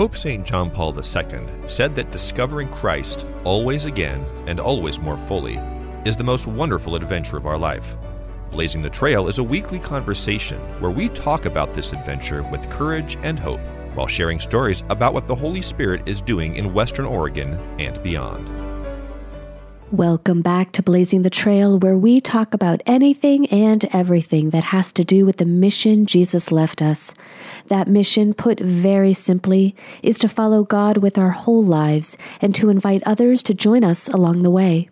Pope St. John Paul II said that discovering Christ always again and always more fully is the most wonderful adventure of our life. Blazing the Trail is a weekly conversation where we talk about this adventure with courage and hope while sharing stories about what the Holy Spirit is doing in Western Oregon and beyond. Welcome back to Blazing the Trail, where we talk about anything and everything that has to do with the mission Jesus left us. That mission, put very simply, is to follow God with our whole lives and to invite others to join us along the way.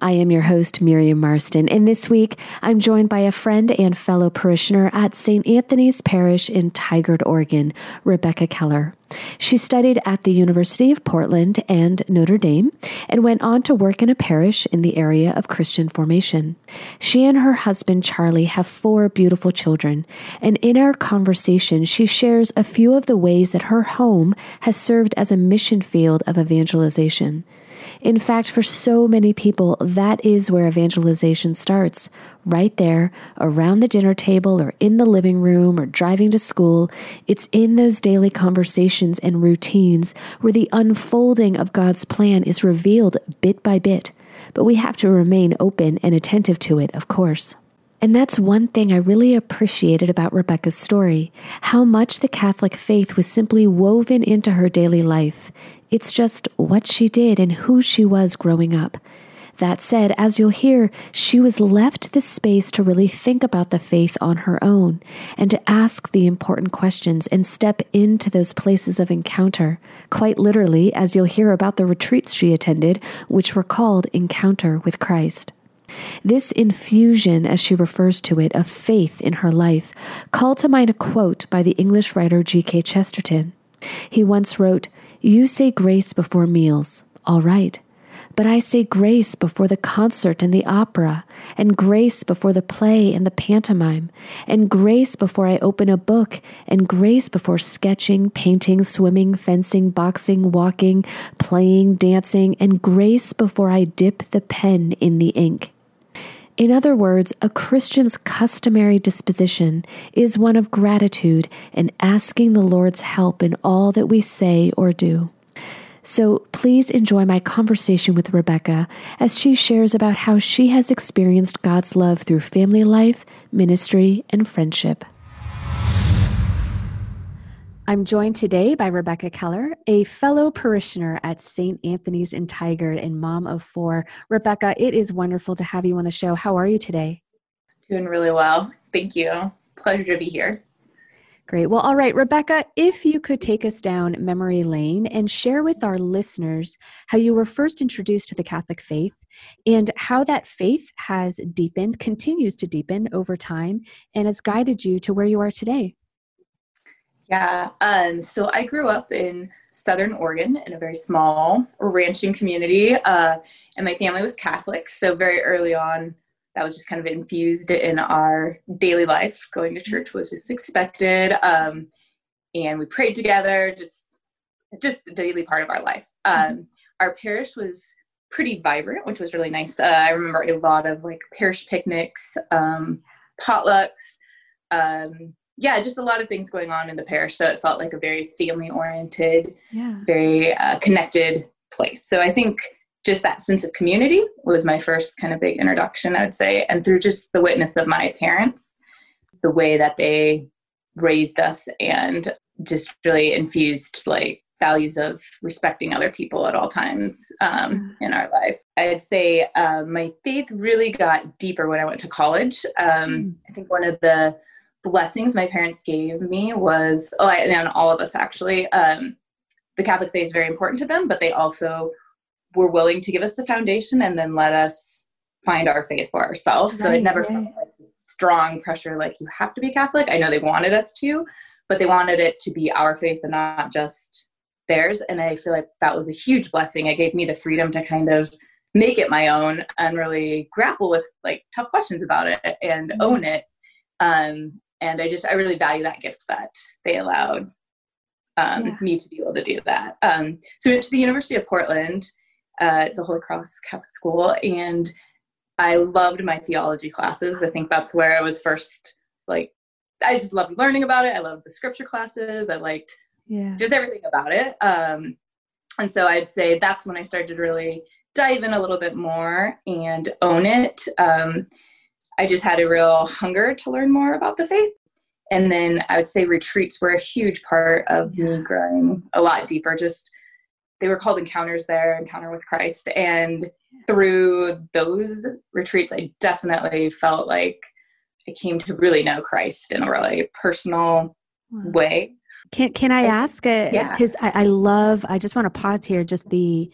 I am your host, Miriam Marston, and this week I'm joined by a friend and fellow parishioner at St. Anthony's Parish in Tigard, Oregon, Rebecca Keller. She studied at the University of Portland and Notre Dame and went on to work in a parish in the area of Christian formation. She and her husband Charlie have four beautiful children, and in our conversation, she shares a few of the ways that her home has served as a mission field of evangelization. In fact, for so many people, that is where evangelization starts right there around the dinner table or in the living room or driving to school. It's in those daily conversations and routines where the unfolding of God's plan is revealed bit by bit. But we have to remain open and attentive to it, of course. And that's one thing I really appreciated about Rebecca's story how much the Catholic faith was simply woven into her daily life. It's just what she did and who she was growing up. That said, as you'll hear, she was left the space to really think about the faith on her own and to ask the important questions and step into those places of encounter, quite literally, as you'll hear about the retreats she attended, which were called Encounter with Christ. This infusion, as she refers to it, of faith in her life called to mind a quote by the English writer G.K. Chesterton. He once wrote, You say grace before meals. All right. But I say grace before the concert and the opera, and grace before the play and the pantomime, and grace before I open a book, and grace before sketching, painting, swimming, fencing, boxing, walking, playing, dancing, and grace before I dip the pen in the ink. In other words, a Christian's customary disposition is one of gratitude and asking the Lord's help in all that we say or do. So please enjoy my conversation with Rebecca as she shares about how she has experienced God's love through family life, ministry, and friendship. I'm joined today by Rebecca Keller, a fellow parishioner at St. Anthony's in Tigard and mom of four. Rebecca, it is wonderful to have you on the show. How are you today? Doing really well. Thank you. Pleasure to be here. Great. Well, all right, Rebecca, if you could take us down memory lane and share with our listeners how you were first introduced to the Catholic faith and how that faith has deepened, continues to deepen over time, and has guided you to where you are today. Yeah. Um, so I grew up in Southern Oregon in a very small ranching community, uh, and my family was Catholic. So very early on, that was just kind of infused in our daily life. Going to church was just expected, um, and we prayed together. Just, just a daily part of our life. Mm-hmm. Um, our parish was pretty vibrant, which was really nice. Uh, I remember a lot of like parish picnics, um, potlucks. Um, yeah, just a lot of things going on in the parish. So it felt like a very family oriented, yeah. very uh, connected place. So I think just that sense of community was my first kind of big introduction, I would say. And through just the witness of my parents, the way that they raised us and just really infused like values of respecting other people at all times um, in our life. I'd say uh, my faith really got deeper when I went to college. Um, mm. I think one of the blessings my parents gave me was oh I, and all of us actually um, the catholic faith is very important to them but they also were willing to give us the foundation and then let us find our faith for ourselves. Right, so it never right. felt like strong pressure like you have to be catholic. I know they wanted us to but they wanted it to be our faith and not just theirs. And i feel like that was a huge blessing. It gave me the freedom to kind of make it my own and really grapple with like tough questions about it and mm-hmm. own it. Um, and I just I really value that gift that they allowed um, yeah. me to be able to do that. Um, so I went to the University of Portland. Uh, it's a Holy Cross Catholic school, and I loved my theology classes. I think that's where I was first like I just loved learning about it. I loved the scripture classes. I liked yeah. just everything about it. Um, and so I'd say that's when I started to really dive in a little bit more and own it. Um, I just had a real hunger to learn more about the faith. And then I would say retreats were a huge part of yeah. me growing a lot deeper. Just they were called encounters there, encounter with Christ. And through those retreats, I definitely felt like I came to really know Christ in a really personal way. Can can I ask? Uh, yeah. Because I, I love. I just want to pause here. Just the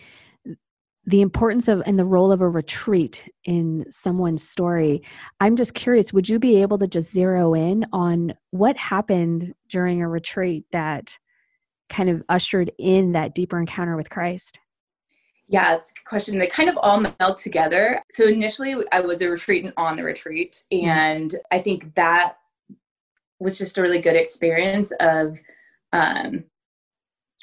the importance of and the role of a retreat in someone's story. I'm just curious. Would you be able to just zero in on what happened during a retreat that kind of ushered in that deeper encounter with Christ? Yeah, it's a question. They kind of all meld together. So initially, I was a retreatant on the retreat, mm-hmm. and I think that was just a really good experience of um,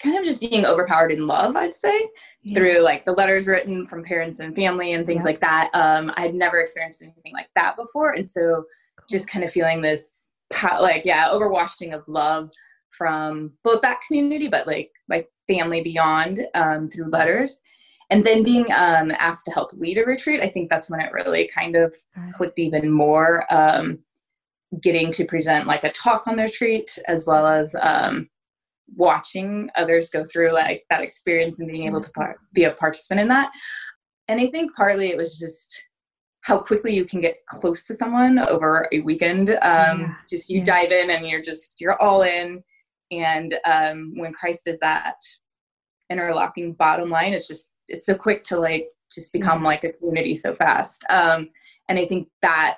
kind of just being overpowered in love. I'd say yeah. through like the letters written from parents and family and things yeah. like that. Um, I had never experienced anything like that before, and so just kind of feeling this like yeah overwashing of love from both that community, but like my family beyond um, through letters. And then being um, asked to help lead a retreat, I think that's when it really kind of clicked even more. Um, getting to present like a talk on the retreat, as well as um, watching others go through like that experience and being able to par- be a participant in that. And I think partly it was just how quickly you can get close to someone over a weekend. Um, yeah. Just you yeah. dive in and you're just you're all in and um, when christ is that interlocking bottom line it's just it's so quick to like just become like a community so fast um, and i think that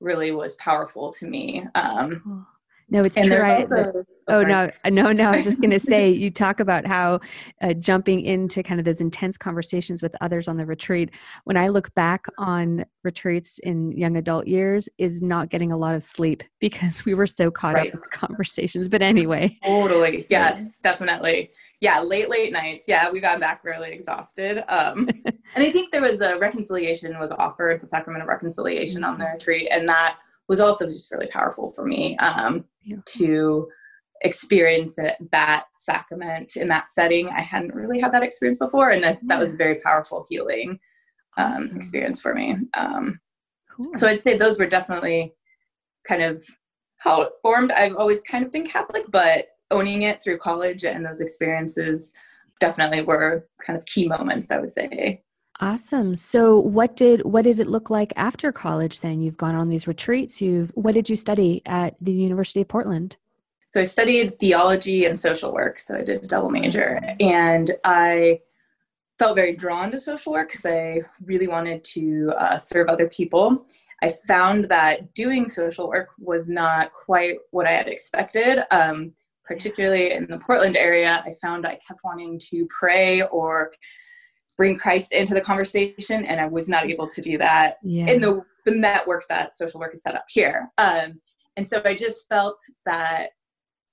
really was powerful to me um, no it's true right also, oh, oh no no no i was just going to say you talk about how uh, jumping into kind of those intense conversations with others on the retreat. When i look back on retreats in young adult years is not getting a lot of sleep because we were so caught right. up with conversations but anyway. Totally. Yes definitely. Yeah late late nights. Yeah we got back really exhausted um, and i think there was a reconciliation was offered the sacrament of reconciliation mm-hmm. on the retreat and that was also just really powerful for me um, to experience it, that sacrament in that setting. I hadn't really had that experience before, and that, that was a very powerful healing um, awesome. experience for me. Um, cool. So I'd say those were definitely kind of how it formed. I've always kind of been Catholic, but owning it through college and those experiences definitely were kind of key moments, I would say. Awesome. So what did what did it look like after college then? You've gone on these retreats. You've what did you study at the University of Portland? So I studied theology and social work. So I did a double major and I felt very drawn to social work because I really wanted to uh, serve other people. I found that doing social work was not quite what I had expected. Um, particularly in the Portland area, I found I kept wanting to pray or bring Christ into the conversation, and I was not able to do that yeah. in the the network that social work is set up here. Um, and so I just felt that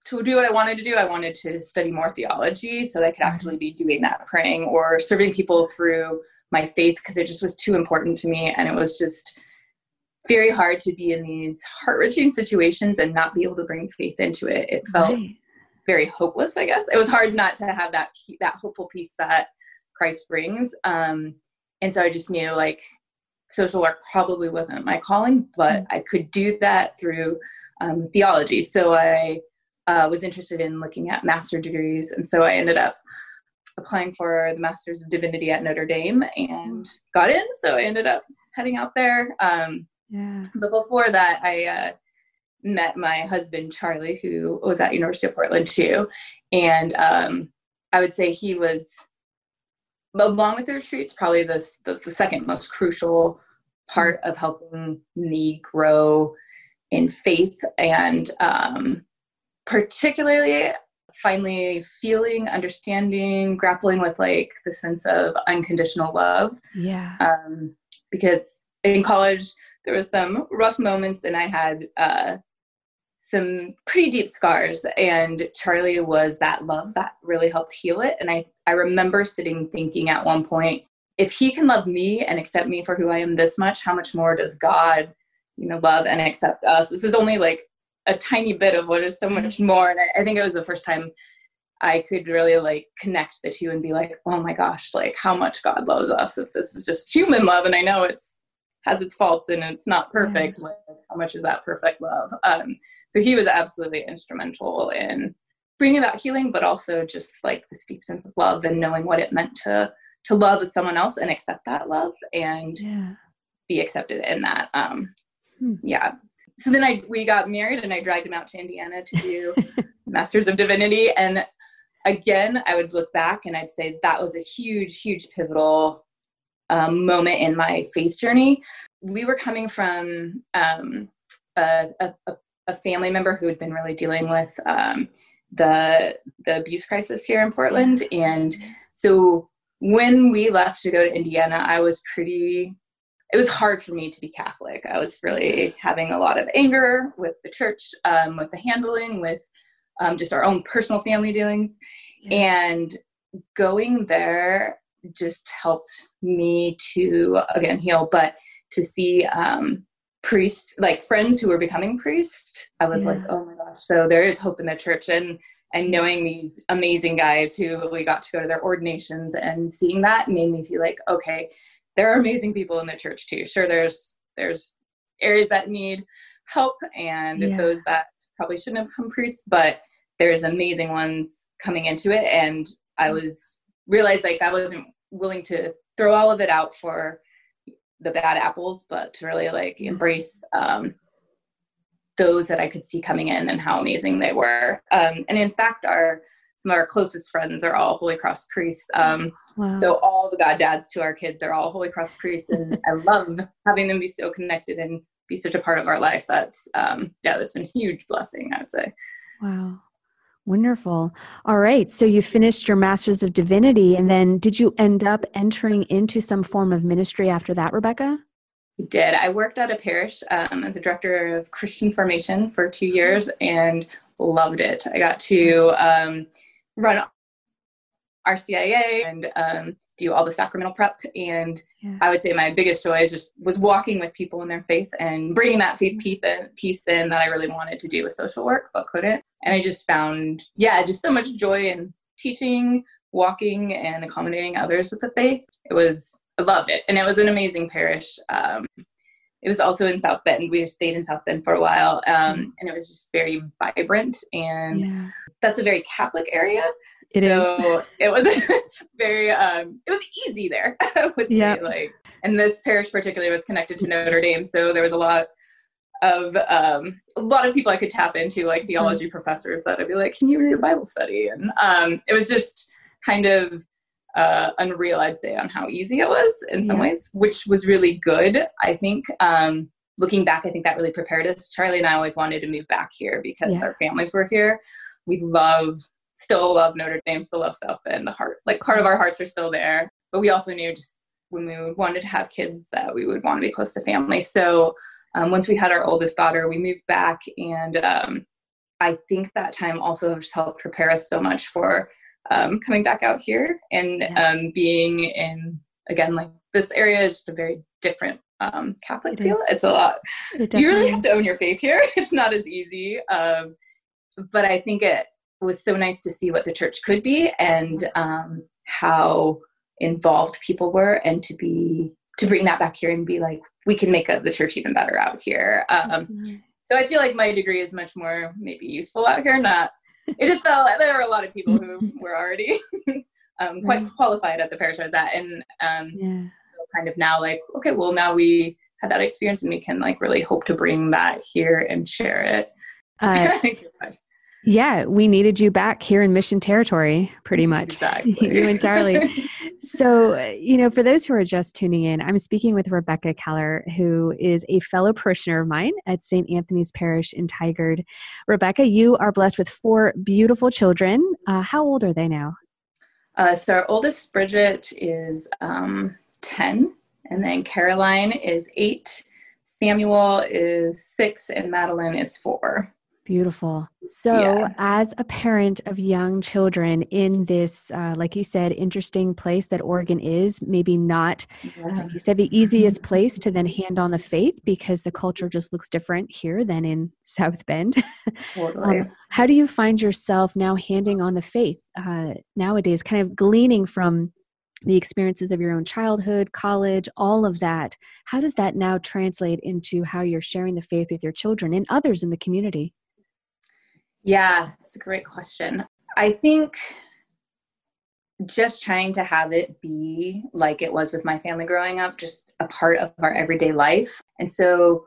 to do what I wanted to do, I wanted to study more theology so that I could mm-hmm. actually be doing that praying or serving people through my faith because it just was too important to me, and it was just very hard to be in these heart wrenching situations and not be able to bring faith into it. It felt right. very hopeless, I guess. It was hard not to have that that hopeful piece that Christ brings. Um, and so I just knew like social work probably wasn't my calling, but mm. I could do that through um, theology. So I uh, was interested in looking at master degrees, and so I ended up applying for the Masters of Divinity at Notre Dame and mm. got in. So I ended up heading out there. Um, yeah. But before that, I uh, met my husband Charlie, who was at University of Portland too, and um, I would say he was along with the retreats, probably the, the, the second most crucial part of helping me grow in faith and um, particularly finally feeling understanding grappling with like the sense of unconditional love. Yeah. Um, because in college there was some rough moments and i had uh, some pretty deep scars and charlie was that love that really helped heal it and i i remember sitting thinking at one point if he can love me and accept me for who i am this much how much more does god you know love and accept us this is only like a tiny bit of what is so much mm-hmm. more and i, I think it was the first time I could really like connect the two and be like, oh my gosh, like how much God loves us if this is just human love. And I know it's has its faults and it's not perfect. Yeah. Like how much is that perfect love? Um, so he was absolutely instrumental in bringing about healing, but also just like this deep sense of love and knowing what it meant to to love someone else and accept that love and yeah. be accepted in that. Um, hmm. Yeah. So then I we got married and I dragged him out to Indiana to do Masters of Divinity and again, I would look back and I'd say that was a huge, huge pivotal um, moment in my faith journey. We were coming from um, a, a, a, family member who had been really dealing with um, the the abuse crisis here in Portland, and so when we left to go to Indiana, I was pretty. It was hard for me to be Catholic. I was really having a lot of anger with the church, um, with the handling, with um, just our own personal family dealings. Yeah. And going there just helped me to, again, heal, but to see um, priests, like friends who were becoming priests, I was yeah. like, oh my gosh, so there is hope in the church. And and knowing these amazing guys who we got to go to their ordinations and seeing that made me feel like okay there are amazing people in the church too sure there's there's areas that need help and yeah. those that probably shouldn't have become priests, but there's amazing ones coming into it. And I was realized like that wasn't willing to throw all of it out for the bad apples, but to really like embrace um, those that I could see coming in and how amazing they were. Um, and in fact, our some of our closest friends are all Holy Cross priests. Um, wow. So all the god dads to our kids are all Holy Cross priests, and I love having them be so connected and be such a part of our life. That's um, yeah, that's been a huge blessing. I would say. Wow. Wonderful. All right. So you finished your Master's of Divinity, and then did you end up entering into some form of ministry after that, Rebecca? did. I worked at a parish um, as a director of Christian formation for two years and loved it. I got to um, run RCIA and um, do all the sacramental prep. And yeah. I would say my biggest joy is just was walking with people in their faith and bringing that faith piece in that I really wanted to do with social work but couldn't. And I just found, yeah, just so much joy in teaching, walking, and accommodating others with the faith. It was, I loved it. And it was an amazing parish. Um, it was also in South Bend. We stayed in South Bend for a while, um, and it was just very vibrant. And yeah. that's a very Catholic area. It so is. it was very um, it was easy there. I would say yep. like, and this parish particularly was connected to Notre Dame, so there was a lot of um, a lot of people I could tap into, like mm-hmm. theology mm-hmm. professors that I'd be like, "Can you read a Bible study?" And um, it was just kind of uh, unreal, I'd say, on how easy it was in some yeah. ways, which was really good. I think um, looking back, I think that really prepared us. Charlie and I always wanted to move back here because yeah. our families were here. We love, still love Notre Dame, still love South Bend. The heart, like part of our hearts are still there. But we also knew just when we wanted to have kids that we would want to be close to family. So um, once we had our oldest daughter, we moved back, and um, I think that time also just helped prepare us so much for um, coming back out here and yeah. um, being in again like this area is just a very different um, Catholic it feel. Is. It's a lot. It you really have to own your faith here. It's not as easy, um, but I think it was so nice to see what the church could be and um, how involved people were, and to be to bring that back here and be like, we can make a, the church even better out here. Um, so I feel like my degree is much more maybe useful out here, not it just felt there were a lot of people who were already um, quite qualified at the parish I was at, and um, yeah. so kind of now like, okay, well now we had that experience and we can like really hope to bring that here and share it. Uh, Yeah, we needed you back here in Mission Territory, pretty much. Exactly. you and Charlie. So, you know, for those who are just tuning in, I'm speaking with Rebecca Keller, who is a fellow parishioner of mine at St. Anthony's Parish in Tigard. Rebecca, you are blessed with four beautiful children. Uh, how old are they now? Uh, so, our oldest, Bridget, is um, 10, and then Caroline is 8, Samuel is 6, and Madeline is 4. Beautiful. So, yeah. as a parent of young children in this, uh, like you said, interesting place that Oregon is, maybe not, yeah. you said, the easiest place to then hand on the faith because the culture just looks different here than in South Bend. Totally. um, how do you find yourself now handing on the faith uh, nowadays, kind of gleaning from the experiences of your own childhood, college, all of that? How does that now translate into how you're sharing the faith with your children and others in the community? Yeah, it's a great question. I think just trying to have it be like it was with my family growing up, just a part of our everyday life. And so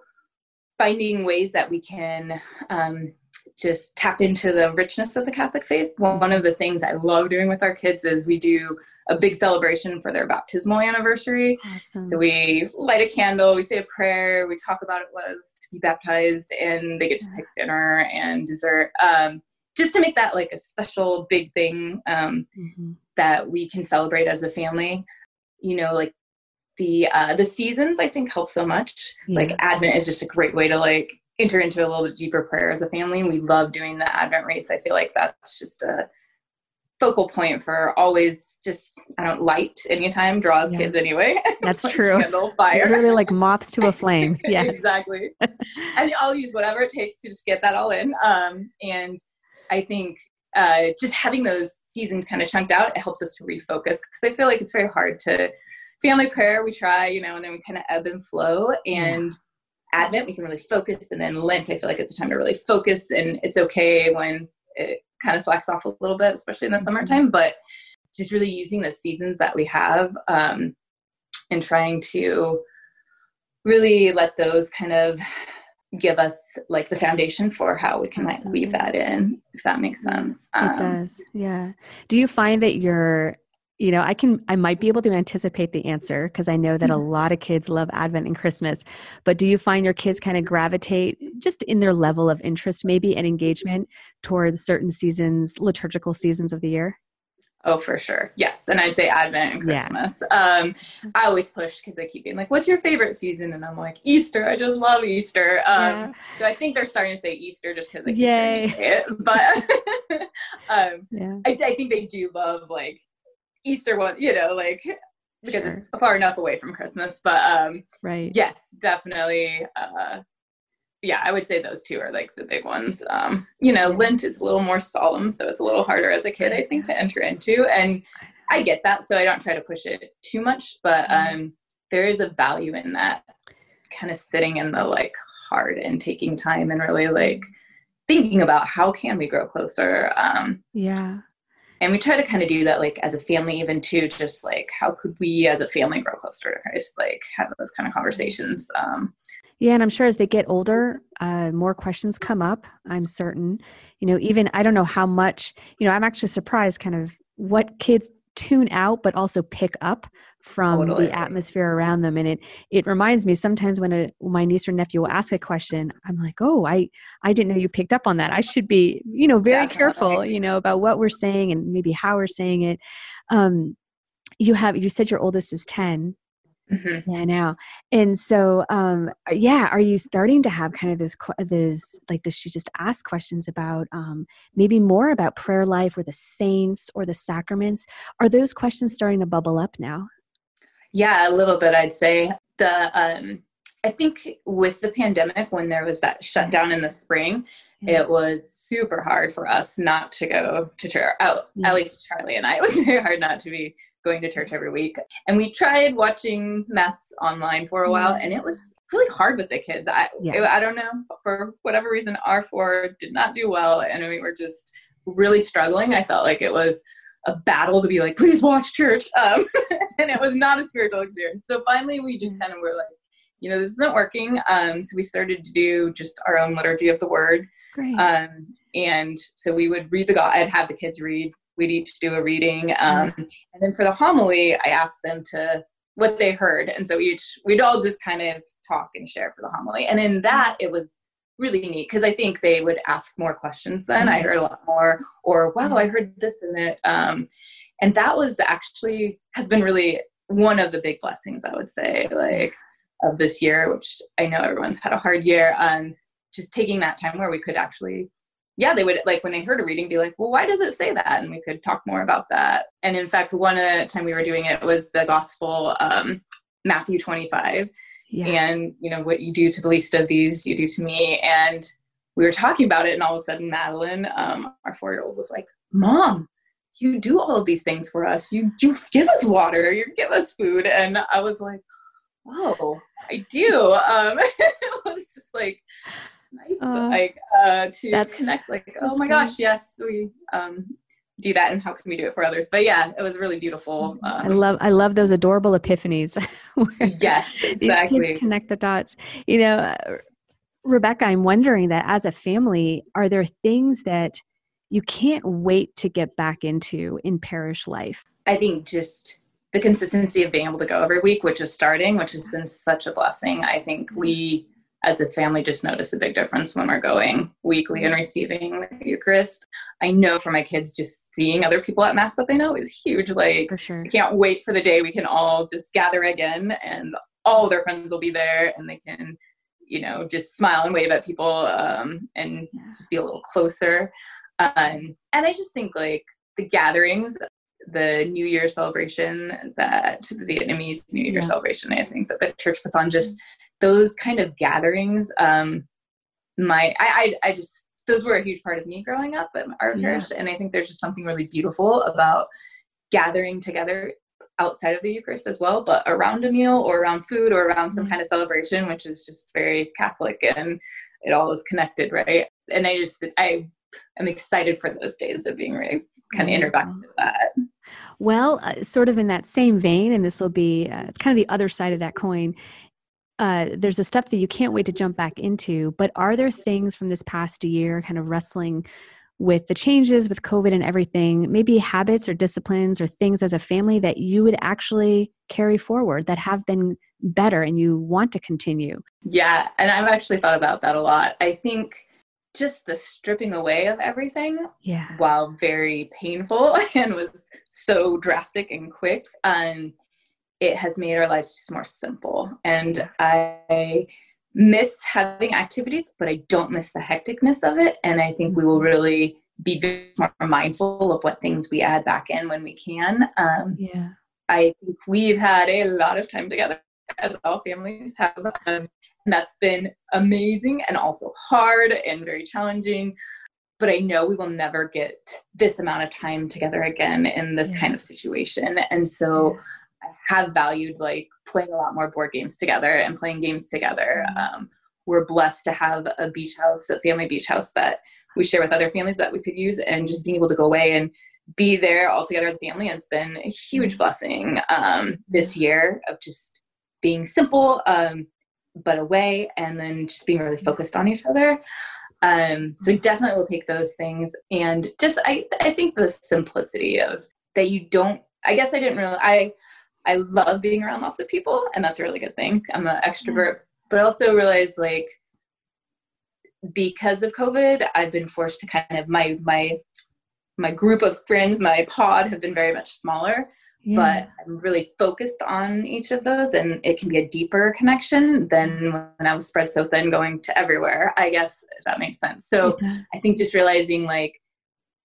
finding ways that we can um, just tap into the richness of the Catholic faith. One of the things I love doing with our kids is we do a big celebration for their baptismal anniversary. Awesome. So we light a candle, we say a prayer, we talk about it was to be baptized, and they get to pick dinner and dessert. Um, just to make that like a special big thing um, mm-hmm. that we can celebrate as a family. You know, like the uh, the seasons I think help so much. Yeah. Like Advent is just a great way to like enter into a little bit deeper prayer as a family. We love doing the Advent wreath. I feel like that's just a focal point for always just I don't light anytime draws yeah. kids anyway. That's true. Candle fire. Literally like moths to a flame. Yeah, exactly. and I'll use whatever it takes to just get that all in. Um, and I think uh, just having those seasons kind of chunked out it helps us to refocus because I feel like it's very hard to family prayer. We try, you know, and then we kind of ebb and flow and. Yeah. Advent, we can really focus, and then Lent, I feel like it's a time to really focus, and it's okay when it kind of slacks off a little bit, especially in the mm-hmm. summertime. But just really using the seasons that we have um, and trying to really let those kind of give us like the foundation for how we can like weave that in if that makes sense um, it does yeah do you find that you're you know i can i might be able to anticipate the answer because i know that a mm-hmm. lot of kids love advent and christmas but do you find your kids kind of gravitate just in their level of interest maybe and engagement towards certain seasons liturgical seasons of the year Oh, for sure. Yes. And I'd say Advent and Christmas. Yeah. Um, I always push because they keep being like, what's your favorite season? And I'm like, Easter. I just love Easter. Um, yeah. So I think they're starting to say Easter just because they keep Yay. say it. But um, yeah. I, I, think they do love like Easter one, you know, like because sure. it's far enough away from Christmas. But um right. yes, definitely uh yeah, I would say those two are like the big ones. Um, you know, Lent is a little more solemn, so it's a little harder as a kid, I think, to enter into. And I get that, so I don't try to push it too much, but mm-hmm. um there is a value in that kind of sitting in the like heart and taking time and really like thinking about how can we grow closer um yeah and we try to kind of do that like as a family even too just like how could we as a family grow closer to christ? Like have those kind of conversations um, yeah and i'm sure as they get older uh, more questions come up i'm certain. You know even i don't know how much you know i'm actually surprised kind of what kids tune out but also pick up from totally. the atmosphere around them and it it reminds me sometimes when a, my niece or nephew will ask a question i'm like oh i i didn't know you picked up on that i should be you know very Definitely. careful you know about what we're saying and maybe how we're saying it um you have you said your oldest is 10 Mm-hmm. Yeah, now. And so, um, yeah, are you starting to have kind of those, those, like, does she just ask questions about um, maybe more about prayer life or the saints or the sacraments? Are those questions starting to bubble up now? Yeah, a little bit, I'd say. The, um, I think with the pandemic, when there was that shutdown in the spring, yeah. it was super hard for us not to go to church. Oh, yeah. At least Charlie and I, it was very hard not to be going to church every week. And we tried watching Mass online for a while, and it was really hard with the kids. I, yeah. I don't know, for whatever reason, R4 did not do well, and we were just really struggling. I felt like it was a battle to be like, please watch church. Um, and it was not a spiritual experience. So finally, we just kind of were like, you know, this isn't working. Um, so we started to do just our own liturgy of the word. Great. Um, and so we would read the God, I'd have the kids read we'd each do a reading. Um, mm-hmm. And then for the homily, I asked them to what they heard. And so each, we'd all just kind of talk and share for the homily. And in that, it was really neat because I think they would ask more questions then. I mm-hmm. heard a lot more, or wow, I heard this and it. Um, and that was actually has been really one of the big blessings, I would say, like of this year, which I know everyone's had a hard year. Um, just taking that time where we could actually yeah, they would like when they heard a reading be like, well, why does it say that? And we could talk more about that. And in fact, one uh, time we were doing it was the gospel, um, Matthew 25. Yeah. And, you know, what you do to the least of these, you do to me. And we were talking about it. And all of a sudden, Madeline, um, our four year old, was like, Mom, you do all of these things for us. You, you give us water, you give us food. And I was like, Whoa, I do. Um, it was just like, nice uh, like uh to that's, connect like oh my gosh yes we um do that and how can we do it for others? But yeah it was really beautiful um, i love i love those adorable epiphanies. Yes exactly these kids connect the dots. You know uh, rebecca i'm wondering that as a family are there things that you can't wait to get back into in parish life? I think just the consistency of being able to go every week which is starting which has been such a blessing. I think we as a family just notice a big difference when we're going weekly and receiving the Eucharist. I know for my kids, just seeing other people at Mass that they know is huge. Like, for sure. I can't wait for the day we can all just gather again and all their friends will be there and they can, you know, just smile and wave at people um, and just be a little closer. Um, and I just think like the gatherings, the New Year celebration, that the Vietnamese New Year yeah. celebration, I think that the church puts on just those kind of gatherings um my I, I i just those were a huge part of me growing up at our yeah. parish and i think there's just something really beautiful about gathering together outside of the eucharist as well but around a meal or around food or around some mm-hmm. kind of celebration which is just very catholic and it all is connected right and i just i am excited for those days of being really kind of back to that well uh, sort of in that same vein and this will be uh, it's kind of the other side of that coin uh, there's a stuff that you can't wait to jump back into. But are there things from this past year, kind of wrestling with the changes with COVID and everything, maybe habits or disciplines or things as a family that you would actually carry forward that have been better and you want to continue? Yeah, and I've actually thought about that a lot. I think just the stripping away of everything yeah while very painful and was so drastic and quick um it has made our lives just more simple. And I miss having activities, but I don't miss the hecticness of it. And I think we will really be more mindful of what things we add back in when we can. Um, yeah. I think we've had a lot of time together as all families have. Um, and that's been amazing and also hard and very challenging. But I know we will never get this amount of time together again in this yeah. kind of situation. And so I have valued like playing a lot more board games together and playing games together. Mm-hmm. Um, we're blessed to have a beach house, a family beach house that we share with other families that we could use, and just being able to go away and be there all together as a family has been a huge mm-hmm. blessing um, this year of just being simple um, but away and then just being really focused on each other. Um, so definitely will take those things and just I I think the simplicity of that you don't I guess I didn't really I I love being around lots of people, and that's a really good thing. I'm an extrovert, but I also realized like because of COVID, I've been forced to kind of my my my group of friends, my pod have been very much smaller. Yeah. But I'm really focused on each of those, and it can be a deeper connection than when I was spread so thin, going to everywhere. I guess if that makes sense. So yeah. I think just realizing like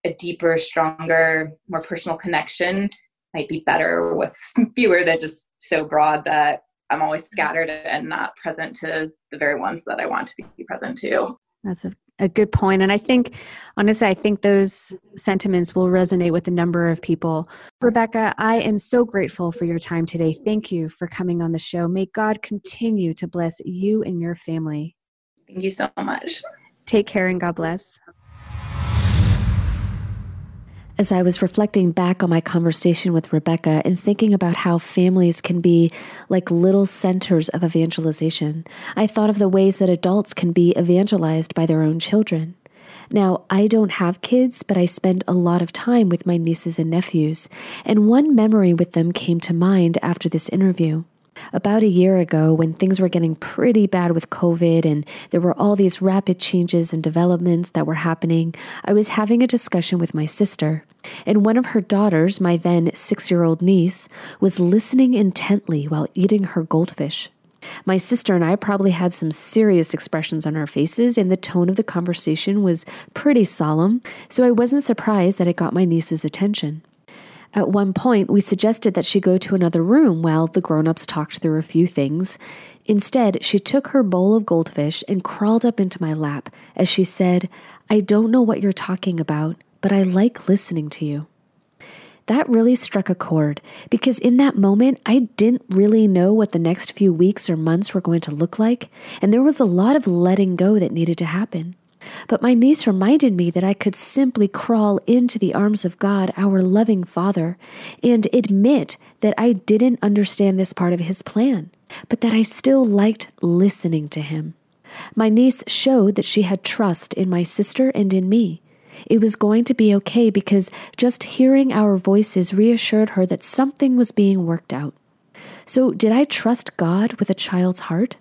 a deeper, stronger, more personal connection might be better with fewer than just so broad that I'm always scattered and not present to the very ones that I want to be present to. That's a, a good point. And I think, honestly, I think those sentiments will resonate with a number of people. Rebecca, I am so grateful for your time today. Thank you for coming on the show. May God continue to bless you and your family. Thank you so much. Take care and God bless. As I was reflecting back on my conversation with Rebecca and thinking about how families can be like little centers of evangelization, I thought of the ways that adults can be evangelized by their own children. Now, I don't have kids, but I spend a lot of time with my nieces and nephews, and one memory with them came to mind after this interview. About a year ago, when things were getting pretty bad with COVID and there were all these rapid changes and developments that were happening, I was having a discussion with my sister. And one of her daughters, my then six year old niece, was listening intently while eating her goldfish. My sister and I probably had some serious expressions on our faces, and the tone of the conversation was pretty solemn, so I wasn't surprised that it got my niece's attention. At one point, we suggested that she go to another room while the grown ups talked through a few things. Instead, she took her bowl of goldfish and crawled up into my lap as she said, I don't know what you're talking about, but I like listening to you. That really struck a chord because in that moment, I didn't really know what the next few weeks or months were going to look like, and there was a lot of letting go that needed to happen. But my niece reminded me that I could simply crawl into the arms of God, our loving Father, and admit that I didn't understand this part of His plan, but that I still liked listening to Him. My niece showed that she had trust in my sister and in me. It was going to be okay because just hearing our voices reassured her that something was being worked out. So, did I trust God with a child's heart?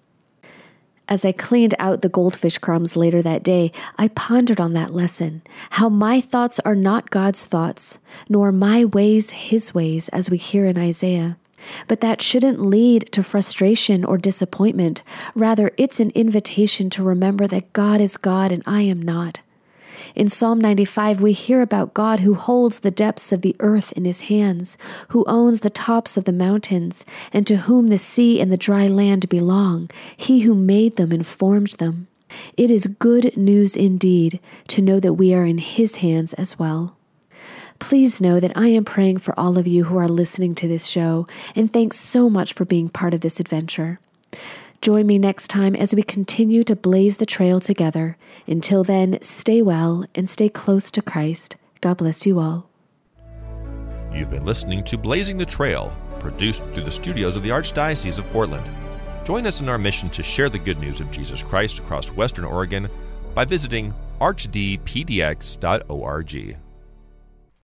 As I cleaned out the goldfish crumbs later that day, I pondered on that lesson how my thoughts are not God's thoughts, nor my ways his ways, as we hear in Isaiah. But that shouldn't lead to frustration or disappointment. Rather, it's an invitation to remember that God is God and I am not. In Psalm 95, we hear about God who holds the depths of the earth in his hands, who owns the tops of the mountains, and to whom the sea and the dry land belong, he who made them and formed them. It is good news indeed to know that we are in his hands as well. Please know that I am praying for all of you who are listening to this show, and thanks so much for being part of this adventure. Join me next time as we continue to blaze the trail together. Until then, stay well and stay close to Christ. God bless you all. You've been listening to Blazing the Trail, produced through the studios of the Archdiocese of Portland. Join us in our mission to share the good news of Jesus Christ across Western Oregon by visiting archdpdx.org.